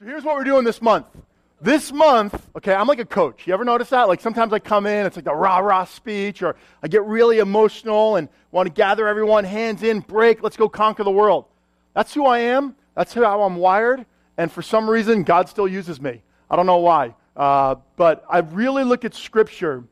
So here's what we're doing this month. This month, okay, I'm like a coach. You ever notice that? Like sometimes I come in, it's like the rah rah speech, or I get really emotional and want to gather everyone, hands in, break, let's go conquer the world. That's who I am. That's how I'm wired. And for some reason, God still uses me. I don't know why. Uh, but I really look at Scripture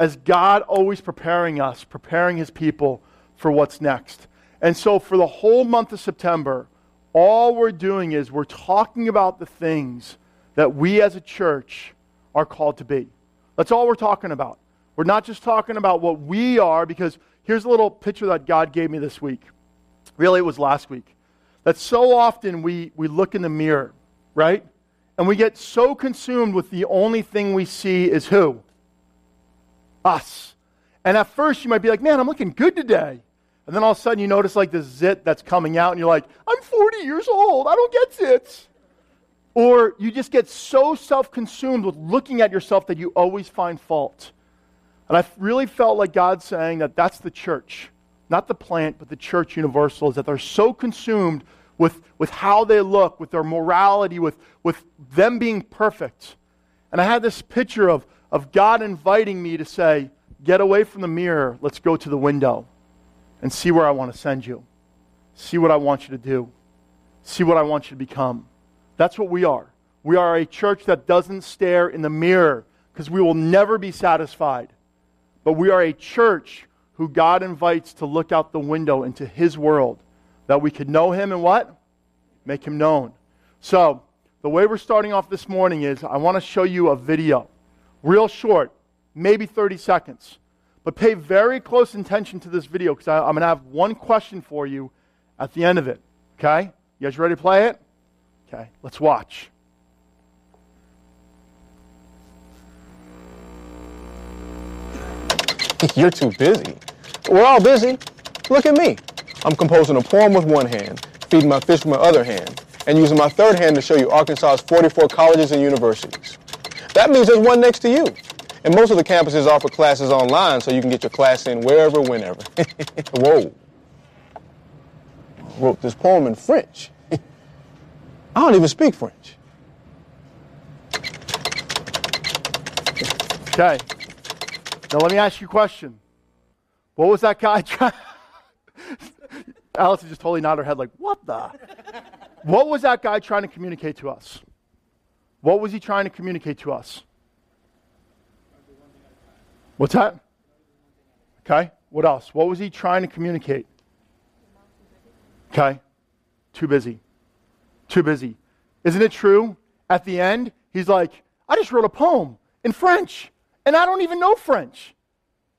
as God always preparing us, preparing His people for what's next. And so for the whole month of September, all we're doing is we're talking about the things that we as a church are called to be. That's all we're talking about. We're not just talking about what we are, because here's a little picture that God gave me this week. Really, it was last week. That so often we, we look in the mirror, right? And we get so consumed with the only thing we see is who? Us. And at first you might be like, man, I'm looking good today. And then all of a sudden you notice like this zit that's coming out, and you're like, I'm 40 years old. I don't get zits. Or you just get so self consumed with looking at yourself that you always find fault. And I really felt like God saying that that's the church, not the plant, but the church universal, is that they're so consumed with, with how they look, with their morality, with, with them being perfect. And I had this picture of, of God inviting me to say, Get away from the mirror, let's go to the window and see where I want to send you. See what I want you to do. See what I want you to become. That's what we are. We are a church that doesn't stare in the mirror because we will never be satisfied. But we are a church who God invites to look out the window into His world that we could know Him and what? Make Him known. So, the way we're starting off this morning is I want to show you a video, real short, maybe 30 seconds. But pay very close attention to this video because I'm going to have one question for you at the end of it. Okay? You guys ready to play it? Okay, let's watch. You're too busy. We're all busy. Look at me. I'm composing a poem with one hand, feeding my fish with my other hand, and using my third hand to show you Arkansas's 44 colleges and universities. That means there's one next to you. And most of the campuses offer classes online so you can get your class in wherever, whenever. Whoa. I wrote this poem in French. I don't even speak French. Okay. Now let me ask you a question. What was that guy trying? Alice just totally nodded her head like, what the? what was that guy trying to communicate to us? What was he trying to communicate to us? What's that? Okay. What else? What was he trying to communicate? Okay. Too busy. Too busy. Isn't it true? At the end, he's like, I just wrote a poem in French, and I don't even know French.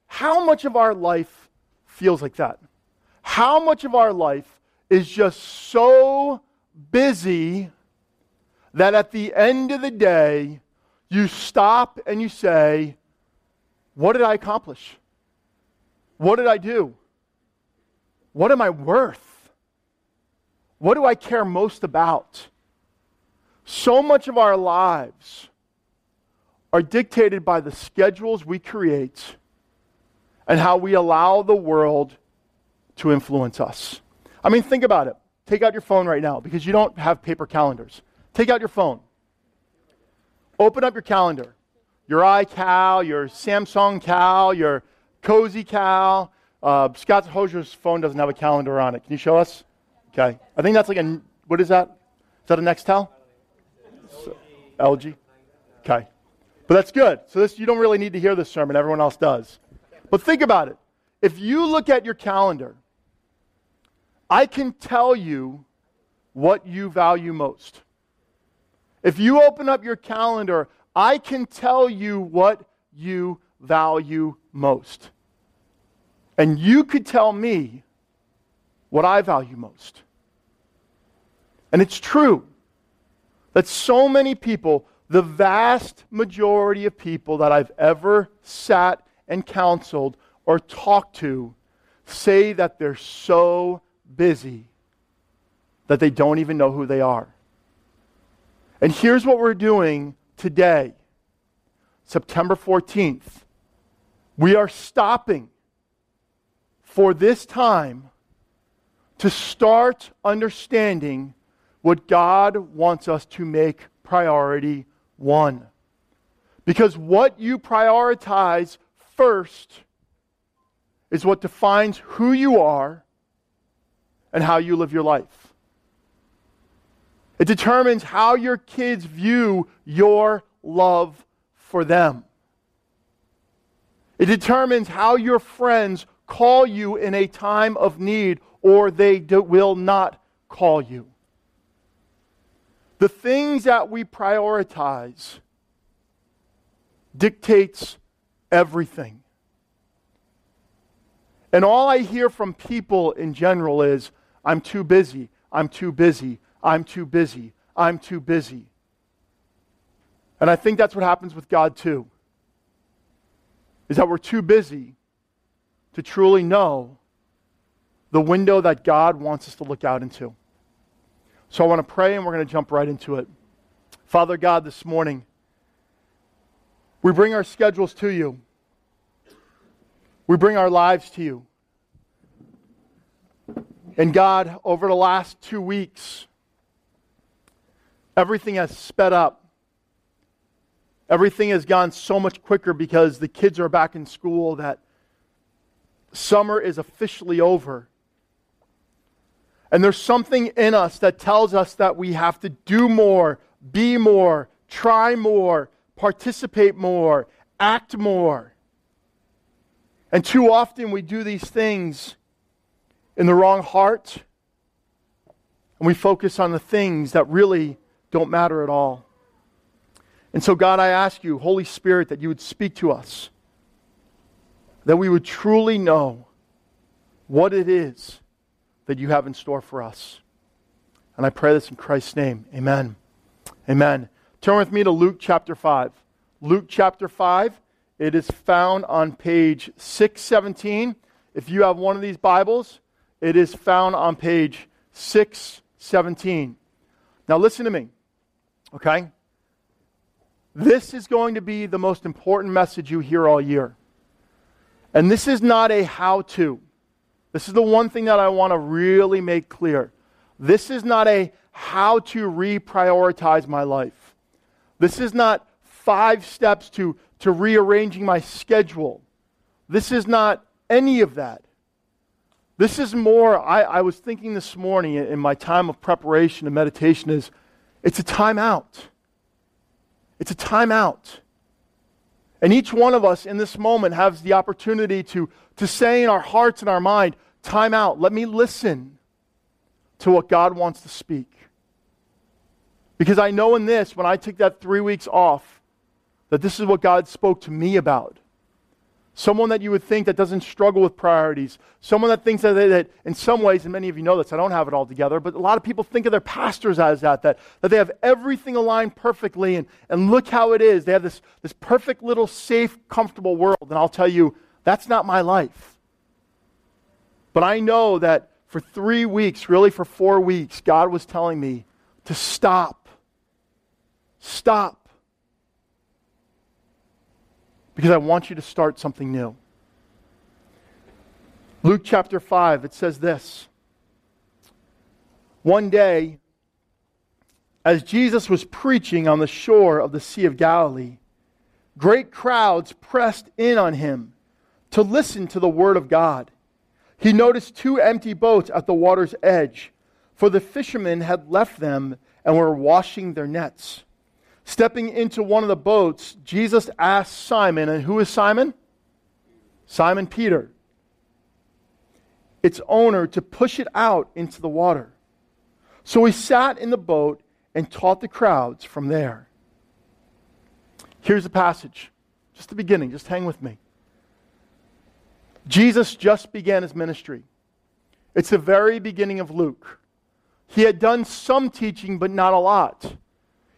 How much of our life feels like that? How much of our life is just so busy that at the end of the day, you stop and you say, what did I accomplish? What did I do? What am I worth? What do I care most about? So much of our lives are dictated by the schedules we create and how we allow the world to influence us. I mean, think about it. Take out your phone right now because you don't have paper calendars. Take out your phone. Open up your calendar your iCal, your Samsung Cal, your Cozy Cal. Uh, Scott Hosier's phone doesn't have a calendar on it. Can you show us? Okay. I think that's like a, what is that? Is that a Nextel? So, LG? Okay. But that's good. So this, you don't really need to hear this sermon. Everyone else does. But think about it. If you look at your calendar, I can tell you what you value most. If you open up your calendar, I can tell you what you value most. And you could tell me what I value most. And it's true that so many people, the vast majority of people that I've ever sat and counseled or talked to, say that they're so busy that they don't even know who they are. And here's what we're doing today, September 14th, we are stopping for this time to start understanding what God wants us to make priority one. Because what you prioritize first is what defines who you are and how you live your life. It determines how your kids view your love for them. It determines how your friends call you in a time of need or they do, will not call you. The things that we prioritize dictates everything. And all I hear from people in general is, I'm too busy, I'm too busy, I'm too busy, I'm too busy. And I think that's what happens with God too. Is that we're too busy to truly know the window that God wants us to look out into. So I want to pray and we're going to jump right into it. Father God, this morning, we bring our schedules to you. We bring our lives to you. And God, over the last two weeks, everything has sped up. Everything has gone so much quicker because the kids are back in school that summer is officially over. And there's something in us that tells us that we have to do more, be more, try more, participate more, act more. And too often we do these things in the wrong heart, and we focus on the things that really don't matter at all. And so, God, I ask you, Holy Spirit, that you would speak to us, that we would truly know what it is that you have in store for us. And I pray this in Christ's name. Amen. Amen. Turn with me to Luke chapter 5. Luke chapter 5. It is found on page 617. If you have one of these Bibles, it is found on page 617. Now, listen to me, okay? This is going to be the most important message you hear all year. And this is not a how to. This is the one thing that I want to really make clear. This is not a how to reprioritize my life. This is not five steps to, to rearranging my schedule. This is not any of that. This is more, I, I was thinking this morning in my time of preparation and meditation, is it's a timeout. It's a timeout. And each one of us in this moment has the opportunity to, to say in our hearts and our mind, time out. Let me listen to what God wants to speak. Because I know in this, when I took that three weeks off, that this is what God spoke to me about. Someone that you would think that doesn't struggle with priorities. Someone that thinks that, they, that in some ways, and many of you know this, I don't have it all together, but a lot of people think of their pastors as that, that, that they have everything aligned perfectly, and, and look how it is. They have this, this perfect little safe, comfortable world. And I'll tell you, that's not my life. But I know that for three weeks, really for four weeks, God was telling me to stop. Stop because I want you to start something new. Luke chapter 5, it says this. One day, as Jesus was preaching on the shore of the Sea of Galilee, great crowds pressed in on him to listen to the word of God. He noticed two empty boats at the water's edge, for the fishermen had left them and were washing their nets. Stepping into one of the boats, Jesus asked Simon, and who is Simon? Simon Peter, its owner, to push it out into the water. So he sat in the boat and taught the crowds from there. Here's the passage, just the beginning, just hang with me. Jesus just began his ministry. It's the very beginning of Luke. He had done some teaching, but not a lot.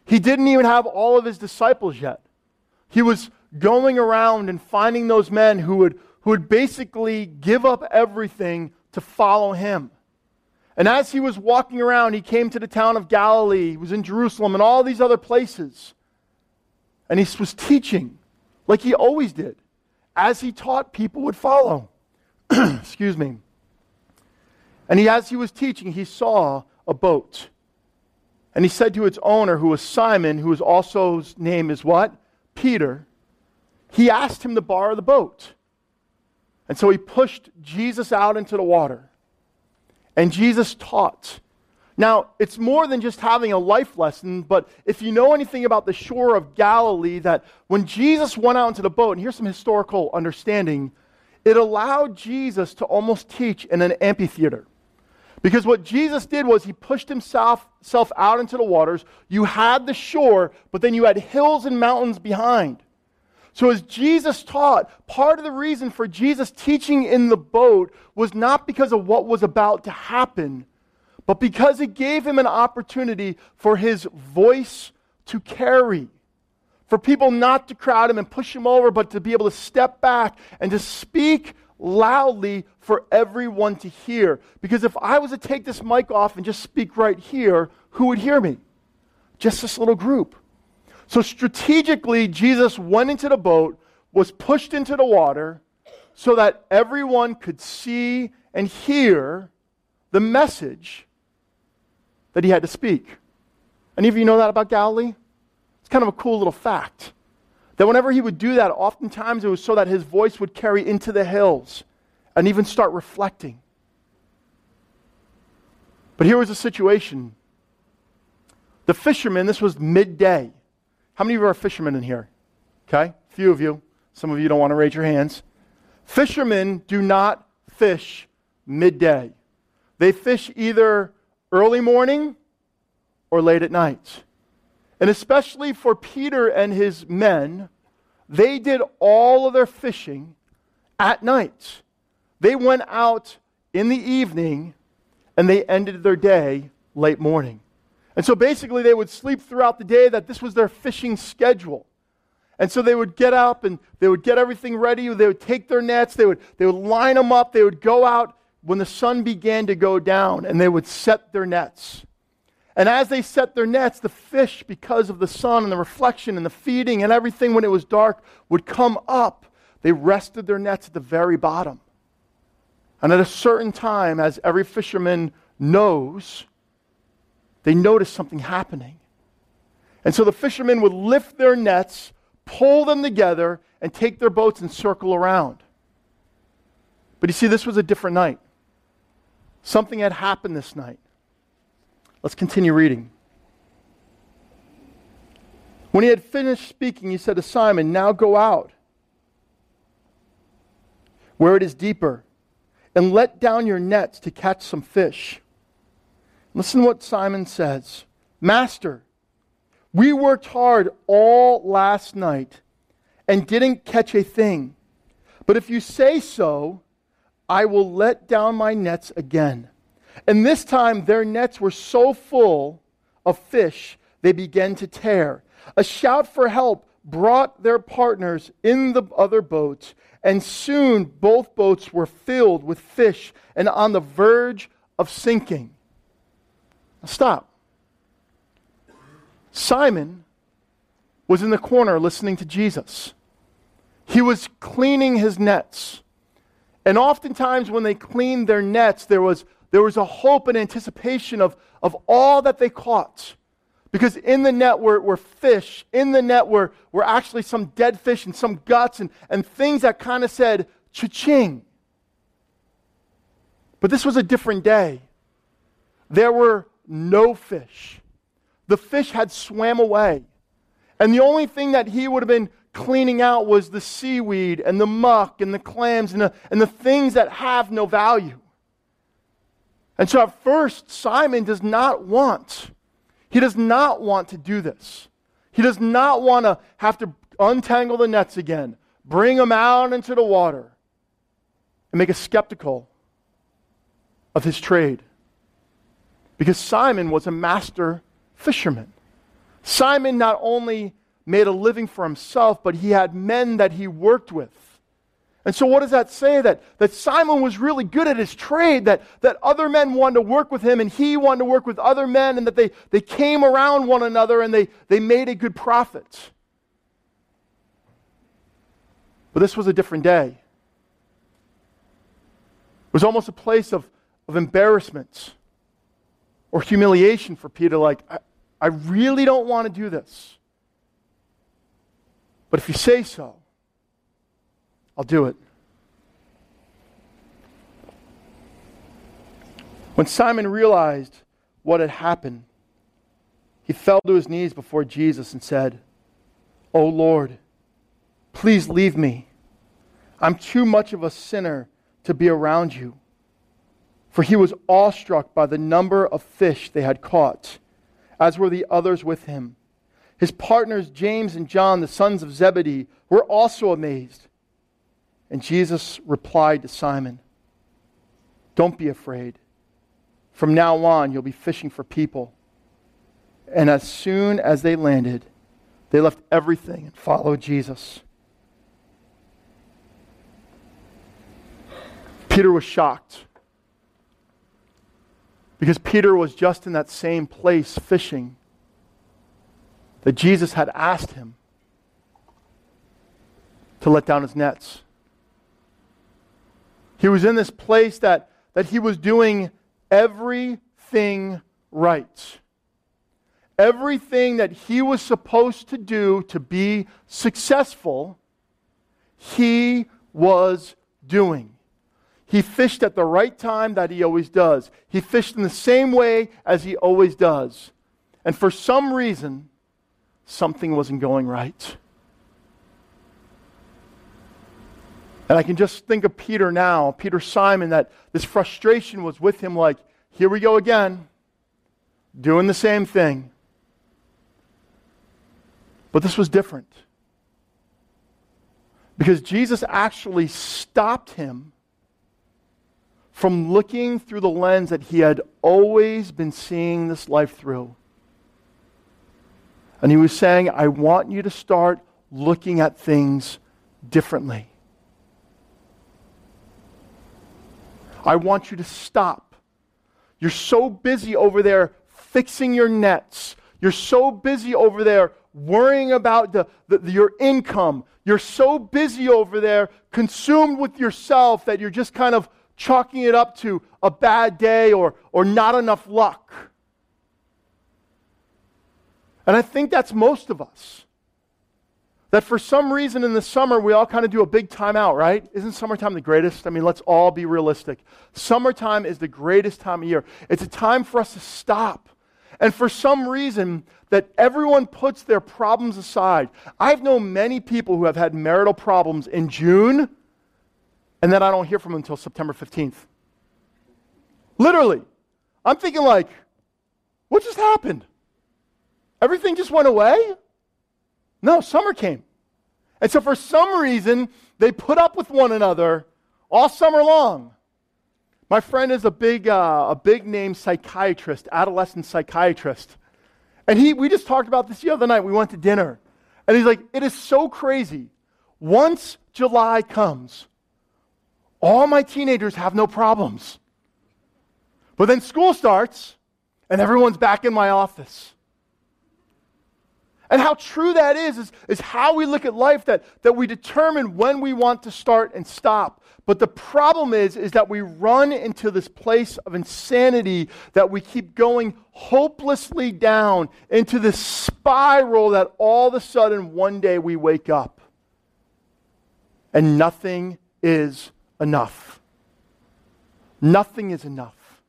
He didn't even have all of his disciples yet. He was going around and finding those men who would, who would basically give up everything to follow him. And as he was walking around, he came to the town of Galilee. He was in Jerusalem and all these other places. And he was teaching like he always did. As he taught, people would follow. Excuse me. And he, as he was teaching, he saw a boat And he said to its owner, who was Simon, who was also his name is what? Peter. He asked him to borrow the boat. And so he pushed Jesus out into the water. And Jesus taught. Now, it's more than just having a life lesson, but if you know anything about the shore of Galilee, that when Jesus went out into the boat, and here's some historical understanding, it allowed Jesus to almost teach in an amphitheater. Because what Jesus did was he pushed himself, out into the waters. You had the shore, but then you had hills and mountains behind. So, as Jesus taught, part of the reason for Jesus teaching in the boat was not because of what was about to happen, but because it gave him an opportunity for his voice to carry. For people not to crowd him and push him over, but to be able to step back and to speak loudly for everyone to hear. Because if I was to take this mic off and just speak right here, who would hear me? Just this little group. So strategically, Jesus went into the boat, was pushed into the water, so that everyone could see and hear the message that he had to speak. Any of you know that about Galilee? It's kind of a cool little fact. That whenever he would do that, oftentimes it was so that his voice would carry into the hills and even start reflecting. But here was the situation. The fishermen, this was midday. How many of you are fishermen in here? Okay, a few of you. Some of you don't want to raise your hands. Fishermen do not fish midday. They fish either early morning or late at night. And especially for Peter and his men, they did all of their fishing at night. They went out in the evening and they ended their day late morning. And so basically, they would sleep throughout the day, that this was their fishing schedule. And so they would get up and they would get everything ready. They would take their nets, they would, they would line them up, they would go out when the sun began to go down, and they would set their nets. And as they set their nets, the fish, because of the sun and the reflection and the feeding and everything when it was dark, would come up. They rested their nets at the very bottom. And at a certain time, as every fisherman knows, they noticed something happening. And so the fishermen would lift their nets, pull them together, and take their boats and circle around. But you see, this was a different night. Something had happened this night. Let's continue reading. When he had finished speaking, he said to Simon, Now go out where it is deeper and let down your nets to catch some fish. Listen to what Simon says Master, we worked hard all last night and didn't catch a thing. But if you say so, I will let down my nets again. And this time their nets were so full of fish, they began to tear. A shout for help brought their partners in the other boats, and soon both boats were filled with fish and on the verge of sinking. Now stop. Simon was in the corner listening to Jesus. He was cleaning his nets. And oftentimes, when they cleaned their nets, there was, there was a hope and anticipation of, of all that they caught. Because in the net were, were fish, in the net were, were actually some dead fish and some guts and, and things that kind of said, cha-ching. But this was a different day. There were no fish. The fish had swam away. And the only thing that he would have been cleaning out was the seaweed and the muck and the clams and the, and the things that have no value. And so at first, Simon does not want he does not want to do this. He does not want to have to untangle the nets again, bring them out into the water, and make us skeptical of his trade. Because Simon was a master fisherman. Simon not only made a living for himself, but he had men that he worked with. And so, what does that say? That, that Simon was really good at his trade, that, that other men wanted to work with him, and he wanted to work with other men, and that they, they came around one another and they, they made a good profit. But this was a different day. It was almost a place of, of embarrassment or humiliation for Peter, like, I really don't want to do this. But if you say so, I'll do it. When Simon realized what had happened, he fell to his knees before Jesus and said, O oh Lord, please leave me. I'm too much of a sinner to be around you. For he was awestruck by the number of fish they had caught, as were the others with him. His partners, James and John, the sons of Zebedee, were also amazed. And Jesus replied to Simon, Don't be afraid. From now on, you'll be fishing for people. And as soon as they landed, they left everything and followed Jesus. Peter was shocked because Peter was just in that same place fishing that Jesus had asked him to let down his nets. He was in this place that, that he was doing everything right. Everything that he was supposed to do to be successful, he was doing. He fished at the right time that he always does. He fished in the same way as he always does. And for some reason, something wasn't going right. And I can just think of Peter now, Peter Simon, that this frustration was with him like, here we go again, doing the same thing. But this was different. Because Jesus actually stopped him from looking through the lens that he had always been seeing this life through. And he was saying, I want you to start looking at things differently. I want you to stop. You're so busy over there fixing your nets. You're so busy over there worrying about the, the, your income. You're so busy over there consumed with yourself that you're just kind of chalking it up to a bad day or, or not enough luck. And I think that's most of us. That for some reason in the summer, we all kind of do a big time out, right? Isn't summertime the greatest? I mean, let's all be realistic. Summertime is the greatest time of year. It's a time for us to stop. And for some reason, that everyone puts their problems aside. I've known many people who have had marital problems in June, and then I don't hear from them until September 15th. Literally. I'm thinking, like, what just happened? Everything just went away? No, summer came. And so for some reason, they put up with one another all summer long. My friend is a big, uh, a big name psychiatrist, adolescent psychiatrist. And he, we just talked about this the other night. We went to dinner. And he's like, it is so crazy. Once July comes, all my teenagers have no problems. But then school starts, and everyone's back in my office. And how true that is, is, is how we look at life that, that we determine when we want to start and stop. But the problem is, is that we run into this place of insanity that we keep going hopelessly down into this spiral that all of a sudden one day we wake up and nothing is enough. Nothing is enough.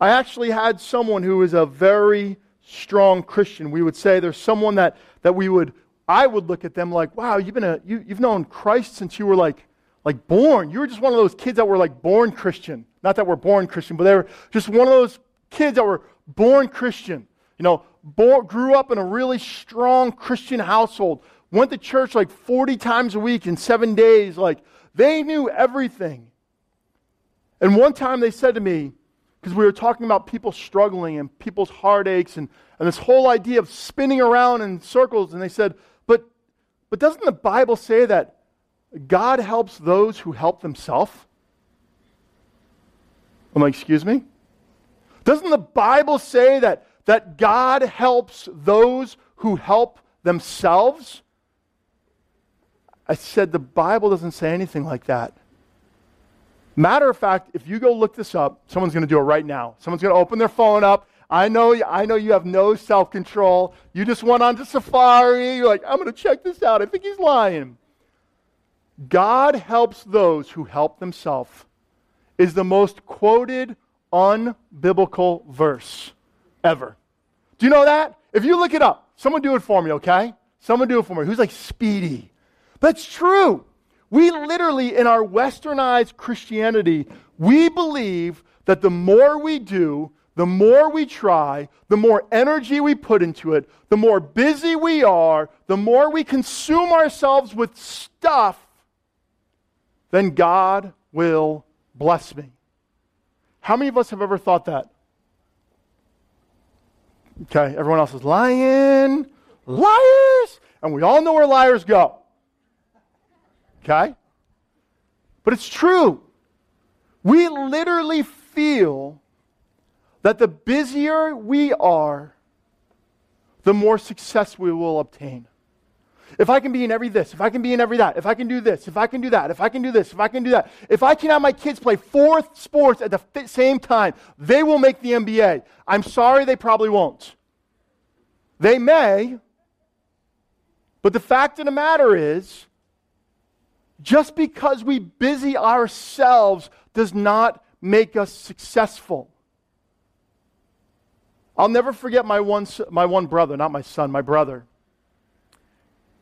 I actually had someone who is a very strong Christian. We would say there's someone that, that we would, I would look at them like, wow, you've, been a, you, you've known Christ since you were like, like born. You were just one of those kids that were like born Christian. Not that we're born Christian, but they were just one of those kids that were born Christian. You know, born, grew up in a really strong Christian household, went to church like 40 times a week in seven days. Like, they knew everything. And one time they said to me, because we were talking about people struggling and people's heartaches and, and this whole idea of spinning around in circles. And they said, but, but doesn't the Bible say that God helps those who help themselves? I'm like, excuse me? Doesn't the Bible say that, that God helps those who help themselves? I said, the Bible doesn't say anything like that. Matter of fact, if you go look this up, someone's going to do it right now. Someone's going to open their phone up. I know, I know you have no self control. You just went on to safari. You're like, I'm going to check this out. I think he's lying. God helps those who help themselves is the most quoted unbiblical verse ever. Do you know that? If you look it up, someone do it for me, okay? Someone do it for me. Who's like speedy? That's true. We literally, in our westernized Christianity, we believe that the more we do, the more we try, the more energy we put into it, the more busy we are, the more we consume ourselves with stuff, then God will bless me. How many of us have ever thought that? Okay, everyone else is lying, liars, and we all know where liars go. Okay? But it's true. We literally feel that the busier we are, the more success we will obtain. If I can be in every this, if I can be in every that, if I can do this, if I can do that, if I can do this, if I can do that, if I can have my kids play four sports at the same time, they will make the NBA. I'm sorry, they probably won't. They may, but the fact of the matter is, just because we busy ourselves does not make us successful. I'll never forget my one, my one brother, not my son, my brother.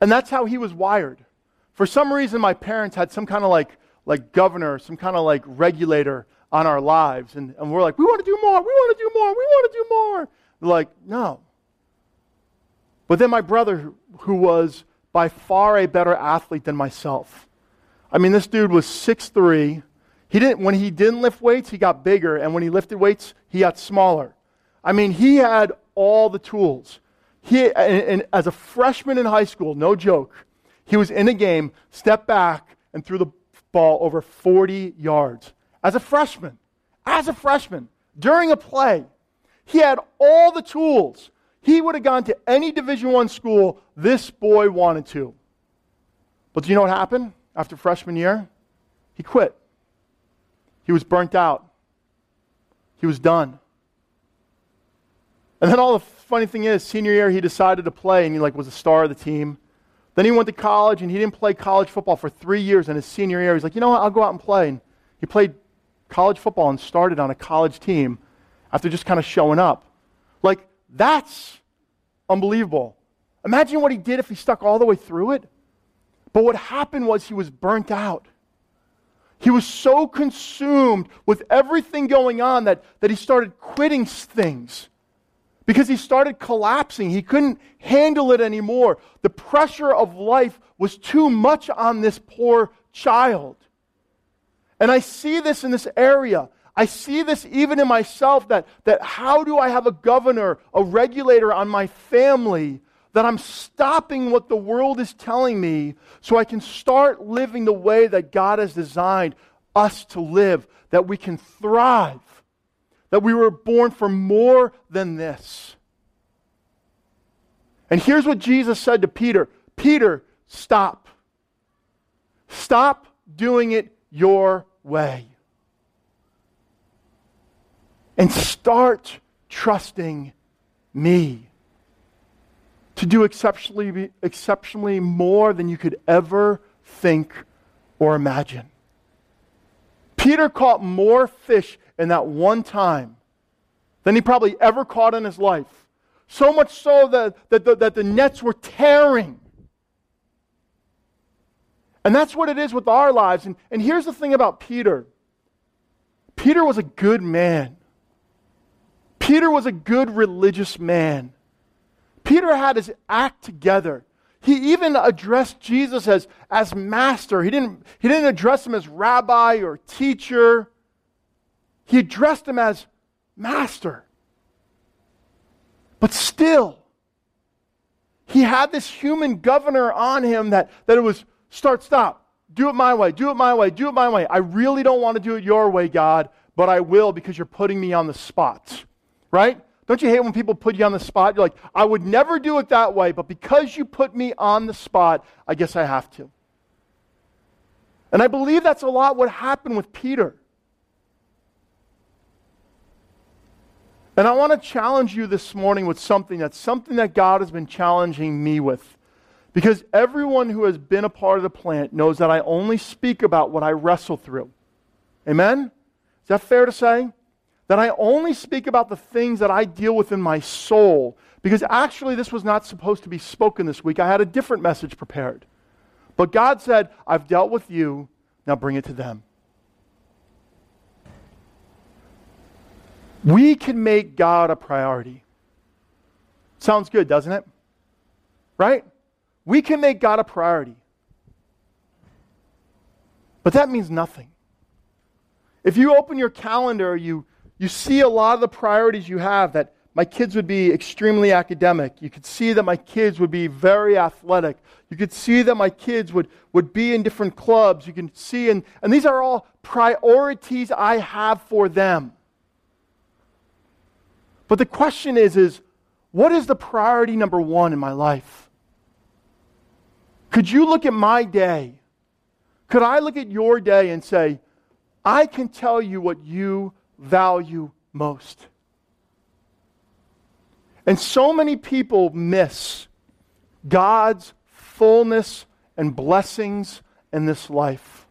And that's how he was wired. For some reason, my parents had some kind of like, like governor, some kind of like regulator on our lives. And, and we're like, we want to do more, we want to do more, we want to do more. They're like, no. But then my brother, who was by far a better athlete than myself, I mean, this dude was 6'3. He didn't, when he didn't lift weights, he got bigger. And when he lifted weights, he got smaller. I mean, he had all the tools. He, and, and as a freshman in high school, no joke, he was in a game, stepped back, and threw the ball over 40 yards. As a freshman, as a freshman, during a play, he had all the tools. He would have gone to any Division One school this boy wanted to. But do you know what happened after freshman year? He quit. He was burnt out. He was done. And then all the funny thing is, senior year, he decided to play and he like was a star of the team. Then he went to college and he didn't play college football for three years. In his senior year, he's like, you know what? I'll go out and play. And he played college football and started on a college team after just kind of showing up. Like, that's unbelievable. Imagine what he did if he stuck all the way through it. But what happened was he was burnt out. He was so consumed with everything going on that, that he started quitting things because he started collapsing. He couldn't handle it anymore. The pressure of life was too much on this poor child. And I see this in this area. I see this even in myself that, that how do I have a governor, a regulator on my family that I'm stopping what the world is telling me so I can start living the way that God has designed us to live, that we can thrive that we were born for more than this. And here's what Jesus said to Peter Peter, stop. Stop doing it your way. And start trusting me to do exceptionally, exceptionally more than you could ever think or imagine. Peter caught more fish in that one time than he probably ever caught in his life. So much so that, that, the, that the nets were tearing. And that's what it is with our lives. And, and here's the thing about Peter Peter was a good man, Peter was a good religious man. Peter had his act together. He even addressed Jesus as, as master. He didn't, he didn't address him as rabbi or teacher. He addressed him as master. But still, he had this human governor on him that, that it was start, stop, do it my way, do it my way, do it my way. I really don't want to do it your way, God, but I will because you're putting me on the spot. Right? Don't you hate when people put you on the spot? You're like, I would never do it that way, but because you put me on the spot, I guess I have to. And I believe that's a lot what happened with Peter. And I want to challenge you this morning with something that's something that God has been challenging me with. Because everyone who has been a part of the plant knows that I only speak about what I wrestle through. Amen? Is that fair to say? That I only speak about the things that I deal with in my soul. Because actually, this was not supposed to be spoken this week. I had a different message prepared. But God said, I've dealt with you, now bring it to them. We can make God a priority. Sounds good, doesn't it? Right? We can make God a priority. But that means nothing. If you open your calendar, you, you see a lot of the priorities you have that my kids would be extremely academic. You could see that my kids would be very athletic. You could see that my kids would, would be in different clubs. You can see, and, and these are all priorities I have for them. But the question is, is what is the priority number one in my life? Could you look at my day? Could I look at your day and say, I can tell you what you value most? And so many people miss God's fullness and blessings in this life.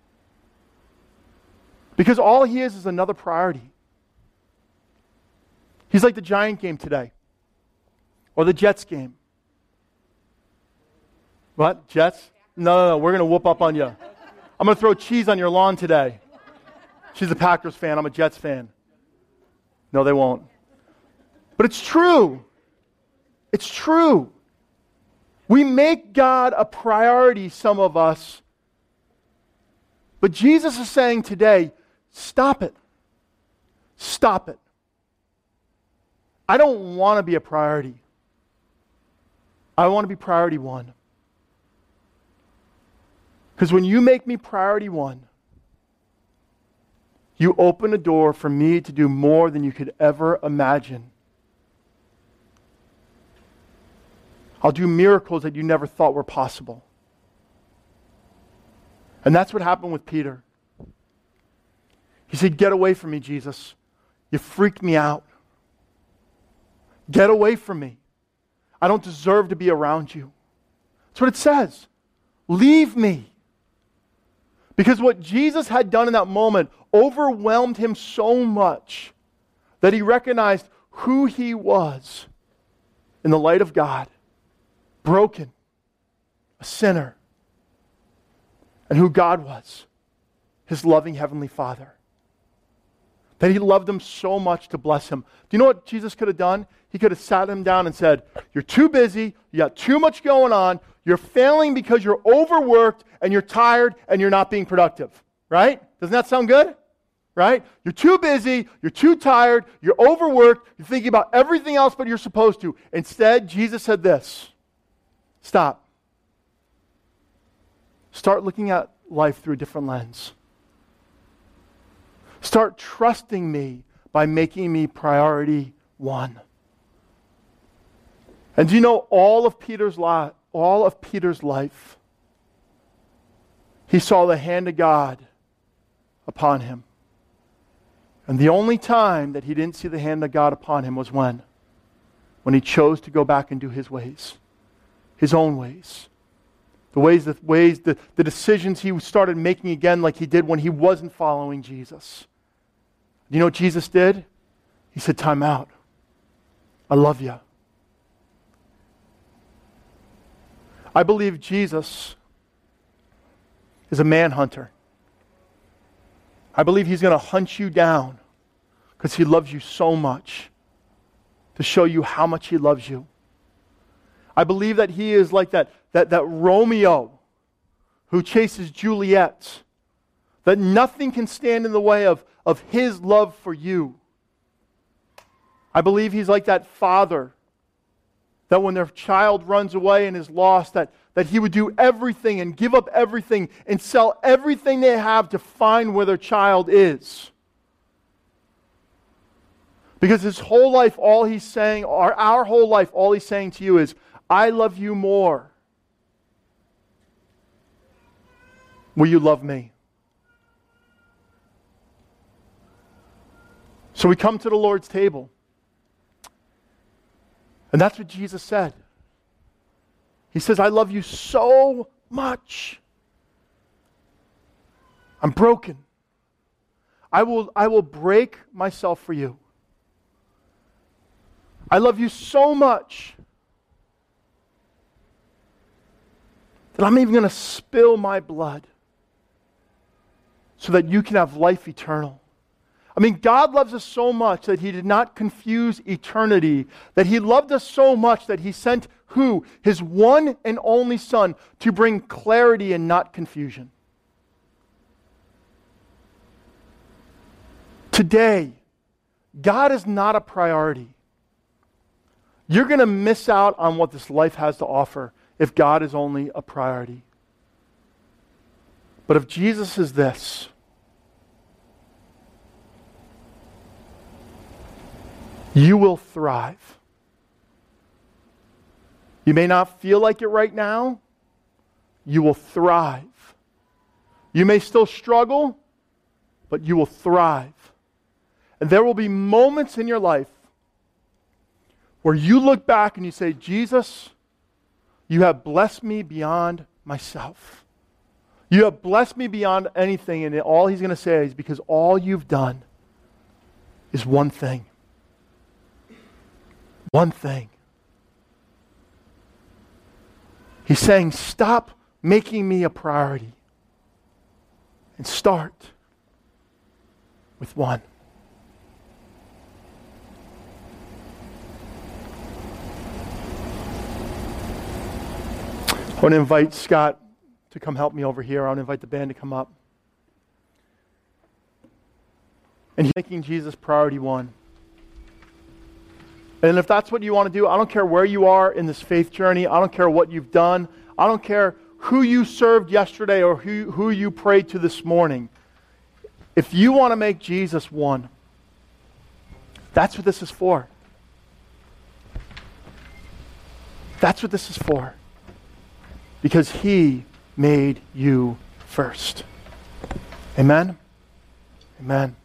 Because all He is is another priority. He's like the Giant game today or the Jets game. What? Jets? No, no, no. We're going to whoop up on you. I'm going to throw cheese on your lawn today. She's a Packers fan. I'm a Jets fan. No, they won't. But it's true. It's true. We make God a priority, some of us. But Jesus is saying today stop it. Stop it. I don't want to be a priority. I want to be priority one. Because when you make me priority one, you open a door for me to do more than you could ever imagine. I'll do miracles that you never thought were possible. And that's what happened with Peter. He said, Get away from me, Jesus. You freaked me out. Get away from me. I don't deserve to be around you. That's what it says. Leave me. Because what Jesus had done in that moment overwhelmed him so much that he recognized who he was in the light of God broken, a sinner, and who God was his loving Heavenly Father. That he loved him so much to bless him. Do you know what Jesus could have done? He could have sat him down and said, You're too busy. You got too much going on. You're failing because you're overworked and you're tired and you're not being productive. Right? Doesn't that sound good? Right? You're too busy. You're too tired. You're overworked. You're thinking about everything else but you're supposed to. Instead, Jesus said this Stop. Start looking at life through a different lens. Start trusting me by making me priority one. And do you know all of Peter's life, all of Peter's life? He saw the hand of God upon him. And the only time that he didn't see the hand of God upon him was when? When he chose to go back and do his ways, his own ways. The ways, the ways, the, the decisions he started making again, like he did when he wasn't following Jesus. Do you know what Jesus did? He said, Time out. I love you. I believe Jesus is a manhunter. I believe he's going to hunt you down because he loves you so much to show you how much he loves you. I believe that he is like that, that, that Romeo who chases Juliet, that nothing can stand in the way of, of his love for you. I believe he's like that father that when their child runs away and is lost, that, that he would do everything and give up everything and sell everything they have to find where their child is. Because his whole life, all he's saying, our, our whole life, all he's saying to you is, I love you more. Will you love me? So we come to the Lord's table. And that's what Jesus said. He says, I love you so much. I'm broken. I will, I will break myself for you. I love you so much that I'm even going to spill my blood so that you can have life eternal. I mean, God loves us so much that He did not confuse eternity, that He loved us so much that He sent who? His one and only Son to bring clarity and not confusion. Today, God is not a priority. You're going to miss out on what this life has to offer if God is only a priority. But if Jesus is this, you will thrive. You may not feel like it right now. You will thrive. You may still struggle, but you will thrive. And there will be moments in your life where you look back and you say, Jesus, you have blessed me beyond myself. You have blessed me beyond anything. And all he's going to say is because all you've done is one thing. One thing. He's saying, stop making me a priority and start with one. I want to invite Scott to come help me over here. I want to invite the band to come up. And he's making Jesus priority one. And if that's what you want to do, I don't care where you are in this faith journey. I don't care what you've done. I don't care who you served yesterday or who, who you prayed to this morning. If you want to make Jesus one, that's what this is for. That's what this is for because he made you first. Amen? Amen.